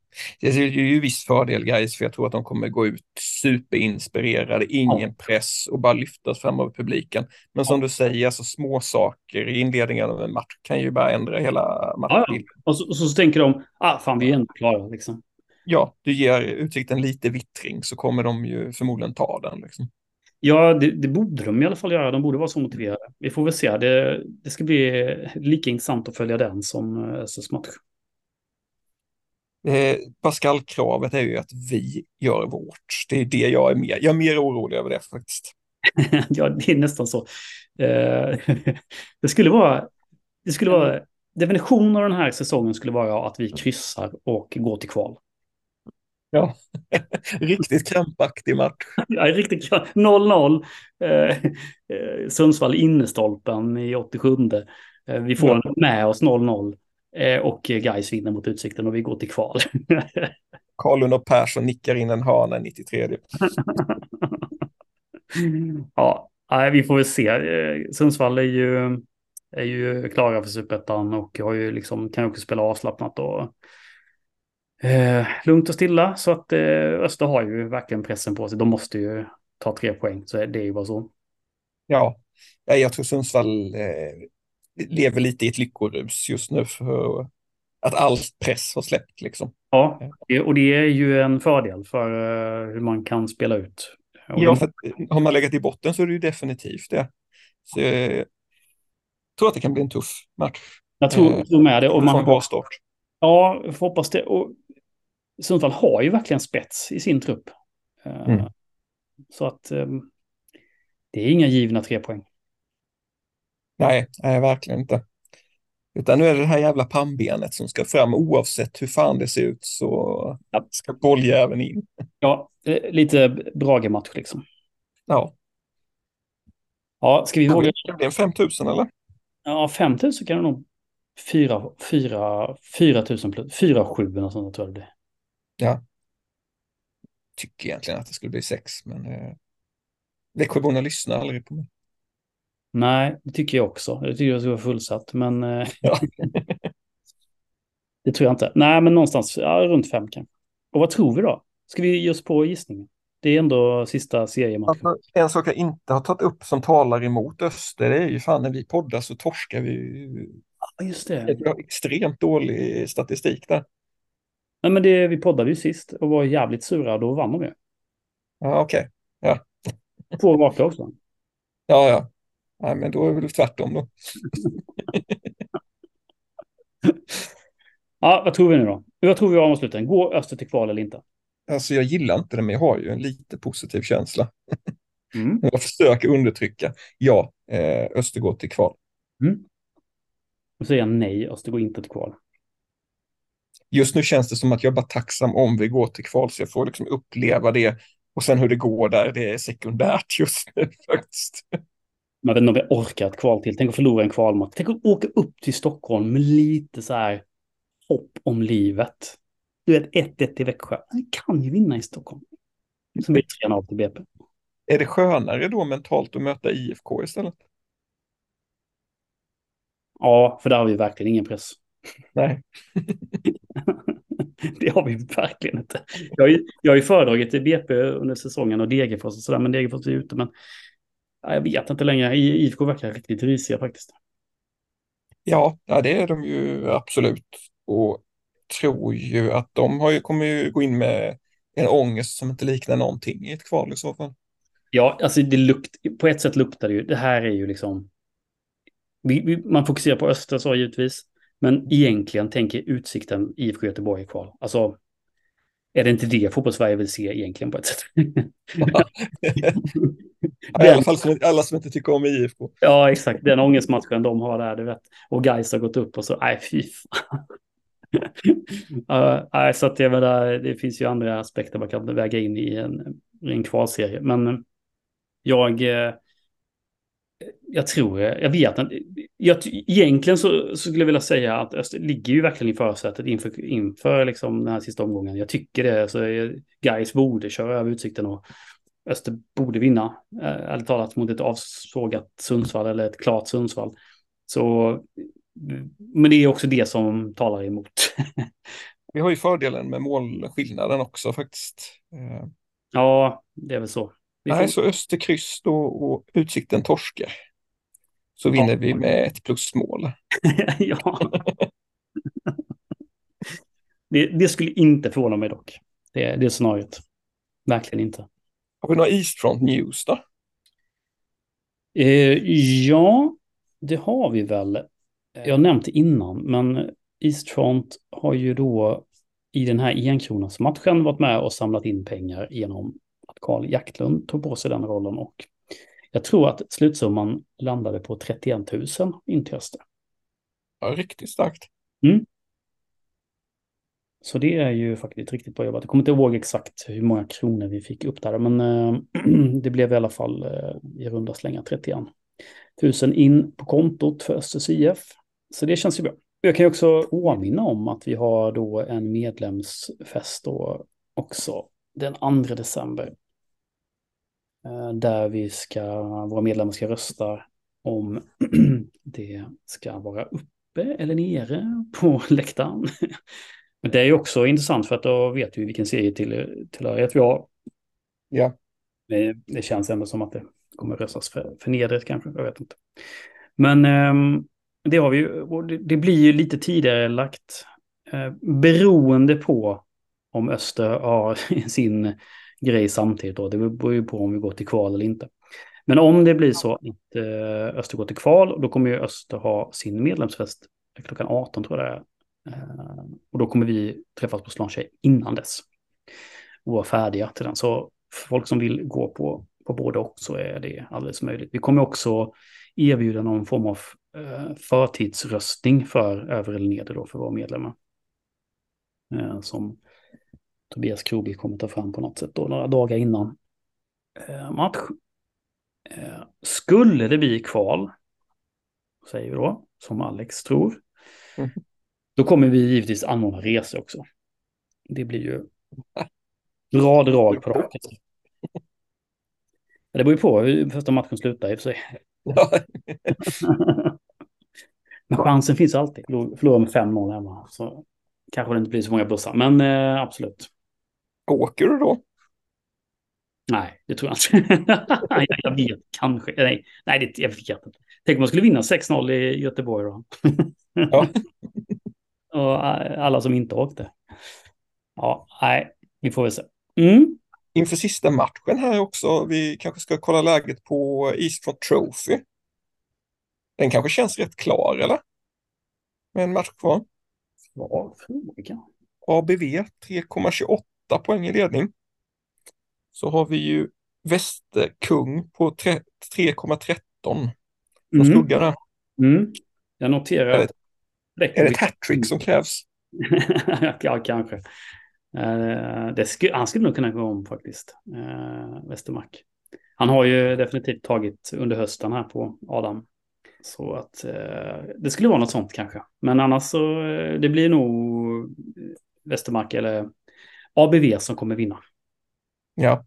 Det är ju viss fördel guys, för jag tror att de kommer gå ut superinspirerade, ingen ja. press och bara lyftas fram av publiken. Men som ja. du säger, alltså små saker i inledningen av en match kan ju bara ändra hela matchbilden. Ja, och, så, och så, så tänker de, ah fan vi är ändå klara liksom. Ja, du ger Utsikten lite vittring så kommer de ju förmodligen ta den liksom. Ja, det, det, borde de i alla fall göra. De borde vara så motiverade. Vi får väl se. Det, det ska bli lika intressant att följa den som SS match. Eh, Pascal-kravet är ju att vi gör vårt. Det är det jag är mer, jag är mer orolig över det faktiskt. ja, det är nästan så. Eh, det skulle vara, det skulle vara, definitionen av den här säsongen skulle vara att vi kryssar och går till kval. Ja, riktigt krampaktig match. Ja, riktigt 0-0. Eh, eh, Sundsvall innestolpen i 87. Eh, vi får ja. med oss 0-0. Eh, och Gais vinner mot Utsikten och vi går till kval. Karlund och Persson nickar in en hörna 93. ja, vi får väl se. Eh, Sundsvall är ju, är ju klara för superettan och har ju liksom, kan ju också spela avslappnat och eh, lugnt och stilla. Så att eh, Öster har ju verkligen pressen på sig. De måste ju ta tre poäng, så det är ju bara så. Ja, jag tror Sundsvall eh, lever lite i ett lyckorus just nu för att all press har släppt liksom. Ja, och det är ju en fördel för uh, hur man kan spela ut. Och ja, för har man legat i botten så är det ju definitivt det. Så jag tror att det kan bli en tuff match. Jag tror, uh, tror med det. Och man start. Ja, jag hoppas det. Och Sundsvall har ju verkligen spets i sin trupp. Uh, mm. Så att um, det är inga givna tre poäng. Nej, nej, verkligen inte. Utan nu är det det här jävla pannbenet som ska fram oavsett hur fan det ser ut så ja. ska bolljäveln in. Ja, lite Brage-match liksom. Ja. Ja, ska vi våga? Det bli en 5000 eller? Ja, 5000 kan det nog. 4 4 4000 plus 4 7 eller sånt tror jag det blir. Ja. Tycker egentligen att det skulle bli 6 men eh, Växjöborna lyssnar aldrig på mig. Nej, det tycker jag också. Jag tycker det ska vara fullsatt, men... Eh, ja. det tror jag inte. Nej, men någonstans ja, runt fem kanske. Och vad tror vi då? Ska vi ge oss på gissningen? Det är ändå sista seriematchen. Alltså, en sak jag inte har tagit upp som talar emot Öster, det är ju fan när vi poddar så torskar vi just det. Vi har extremt dålig statistik där. Nej, men det, vi poddade ju sist och var jävligt sura, då vann de ju. Ja, okej. Okay. Ja. Två raka också. Ja, ja. Nej, men då är det väl tvärtom då. ja, vad tror vi nu då? Vad tror vi om avsluten? Går Öster till kval eller inte? Alltså jag gillar inte det, men jag har ju en lite positiv känsla. Mm. jag försöker undertrycka. Ja, eh, Öster går till kval. Mm. Säger jag nej, Öster går inte till kval. Just nu känns det som att jag är bara tacksam om vi går till kval, så jag får liksom uppleva det. Och sen hur det går där, det är sekundärt just nu faktiskt. Man vet inte om vi orkar ett kval till. Tänk att förlora en kvalmatch. Tänk att åka upp till Stockholm med lite så här hopp om livet. Du vet, 1-1 till Växjö. Vi kan ju vinna i Stockholm. Som vi 3-0 till BP. Är det skönare då mentalt att möta IFK istället? Ja, för där har vi verkligen ingen press. Nej. det har vi verkligen inte. Jag har ju, jag har ju föredragit i BP under säsongen och Degerfors och sådär, men Degerfors är ute. Men jag vet inte längre. IFK verkar riktigt risiga faktiskt. Ja, ja, det är de ju absolut. Och tror ju att de har ju, kommer ju gå in med en ångest som inte liknar någonting i ett kval i så fall. Ja, alltså det lukt, på ett sätt luktar det ju. Det här är ju liksom... Vi, vi, man fokuserar på Öster så givetvis. Men egentligen tänker Utsikten IFK Göteborg i kval. Alltså är det inte det fotbollssverige vill se egentligen på ett sätt? Ja, I alla fall som, alla som inte tycker om IFK. Ja, exakt. Den ångestmatchen de har där, du vet. Och Gais har gått upp och så, nej fy fan. uh, så att det, menar, det finns ju andra aspekter man kan väga in i en, i en kvalserie. Men jag, eh, jag tror, jag vet inte. Jag, egentligen så, så, skulle jag vilja säga att Öster ligger ju verkligen i försätet inför, inför liksom den här sista omgången. Jag tycker det. Så Gais borde köra över Utsikten och Öster borde vinna. Eh, ärligt talat mot ett avsågat Sundsvall eller ett klart Sundsvall. Så, men det är också det som talar emot. Vi har ju fördelen med målskillnaden också faktiskt. Eh, Ja, det är väl så. Nej, så Öster kryss då och Utsikten torskar. Så vinner Ja. vi med ett plusmål. ja. det, det skulle inte förvåna mig dock. Det, det scenariot. Verkligen inte. Har vi några Eastfront News då? Eh, ja, det har vi väl. Jag har nämnt det innan, men Eastfront har ju då i den här enkronasmatchen varit med och samlat in pengar genom Karl Jaktlund tog på sig den rollen och jag tror att slutsumman landade på 31 000 in till Öster. Ja, riktigt starkt. Så det är ju faktiskt riktigt bra jobbat. Jag kommer inte ihåg exakt hur många kronor vi fick upp där, men eh, det blev i alla fall eh, i runda slängar 31 000 in på kontot för Östers IF. Så det känns ju bra. Jag kan ju också påminna om att vi har då en medlemsfest då också den 2 december. Eh, Där vi ska, våra medlemmar ska rösta om det ska vara uppe eller nere på läktaren. Men det är ju också intressant för att då vet vi vilken serie till, tillhörighet vi har. Ja, det känns ändå som att det kommer röstas för, för nedret kanske, jag vet inte. Men ehm, det har vi ju, det blir ju lite tidigare lagt eh, beroende på om Öster har sin grej samtidigt då. Det beror ju på om vi går till kval eller inte. Men om det blir så att eh, Öster går till kval, då kommer ju Öster ha sin medlemsfest klockan 18 tror jag det är. Eh, och då kommer vi träffas på Slanche innan dess. Och vara färdiga till den. Så för folk som vill gå på, på både och så är det alldeles möjligt. Vi kommer också erbjuda någon form av eh, förtidsröstning för över eller neder då för våra medlemmar. Eh, som Tobias Kroby kommer ta fram på något sätt då, några dagar innan eh, match. Eh, skulle det bli kval, säger vi då, som Alex tror, Mm. då kommer vi givetvis anordna resor också. Det blir ju bra drag på raket. Det beror ju på hur första matchen slutar i och för sig. ja, Men chansen finns alltid. Förlor- Förlorar med 5-0 hemma. Så kanske det inte blir så många bussar. Men eh, absolut. Åker du då? Nej, det tror jag inte. jag, vet kanske. Nej, nej det, jag vet inte. Tänk om man skulle vinna 6-0 i Göteborg då. Ja. Och eh, alla som inte åkte. Ja, nej, vi får väl se. Mm. Inför sista matchen här också, vi kanske ska kolla läget på Eastfront Trophy. Den kanske känns rätt klar, eller? Med en match kvar. Bra fråga. ABV 3,28 poäng i ledning. Så har vi ju Västerkung på tre- 3,13 från Mm. skugga där. Mm. Jag noterar... Är det- Är det ett hattrick som krävs? ja, kanske. Eh, det sku, han skulle nog kunna gå om faktiskt, uh, Westermark. Han har ju definitivt tagit under hösten här på Adam. Så att eh, det skulle vara något sånt kanske. Men annars så eh, det blir nog Westermark eller ABV som kommer vinna. Ja,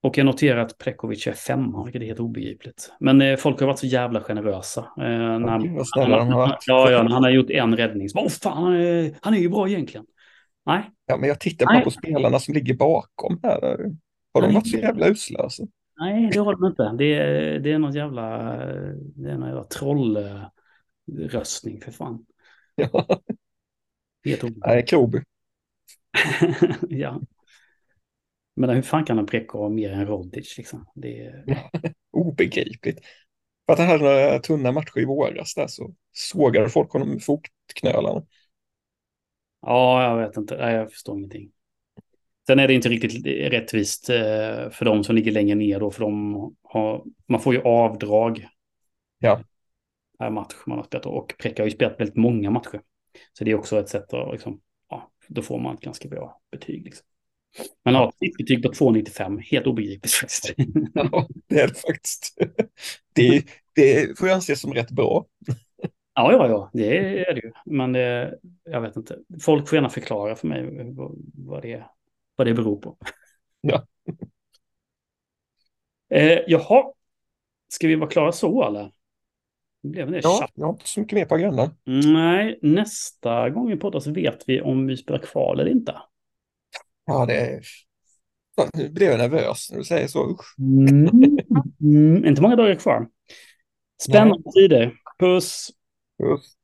Och jag noterar att Prekovic är femma, vilket är helt obegripligt. Men eh, folk har varit så jävla generösa. Eh, när gud vad snälla de har varit. ja, ja, han har gjort en räddning. Åh fan, han är, han är ju bra egentligen. Nej, ja, men jag tittar bara på spelarna som ligger bakom här. Har de varit så jävla usla alltså? nej, det har de inte. Det är, det är någon jävla, det är någon jävla trollröstning för fan. Ja, Helt nej, Kroby. ja. Men hur fan kan en Preko ha mer än Rodic liksom? Det är... Obegripligt. För att han hade några tunna matcher i våras där så sågade folk honom med fotknölarna. Ja, jag vet inte. Nej, jag förstår ingenting. Sen är det inte riktigt rättvist eh, för de som ligger längre ner då, för de har, man får ju avdrag Ja. per match man har spelat. Och Prekka har ju spelat väldigt många matcher. Så det är också ett sätt att, liksom, då får man ett ganska bra betyg. Liksom. Men ja, ett betyg på 2,95, helt obegripligt faktiskt. Ja, det är det faktiskt. Det, det får jag anses som rätt bra. Ja, ja, ja, det är det ju. Men det, jag vet inte. Folk får gärna förklara för mig vad, vad, det, vad det beror på. Ja. Eh, jaha, ska vi vara klara så eller? Det blev det. Ja, jag har inte så mycket mer på agendan. Nej, nästa gång vi poddar så vet vi om vi spelar kval eller inte. Ja, det är... Nu blev jag nervös när du säger så. Mm. Mm. Inte många dagar kvar. Spännande tider. Puss! Puss.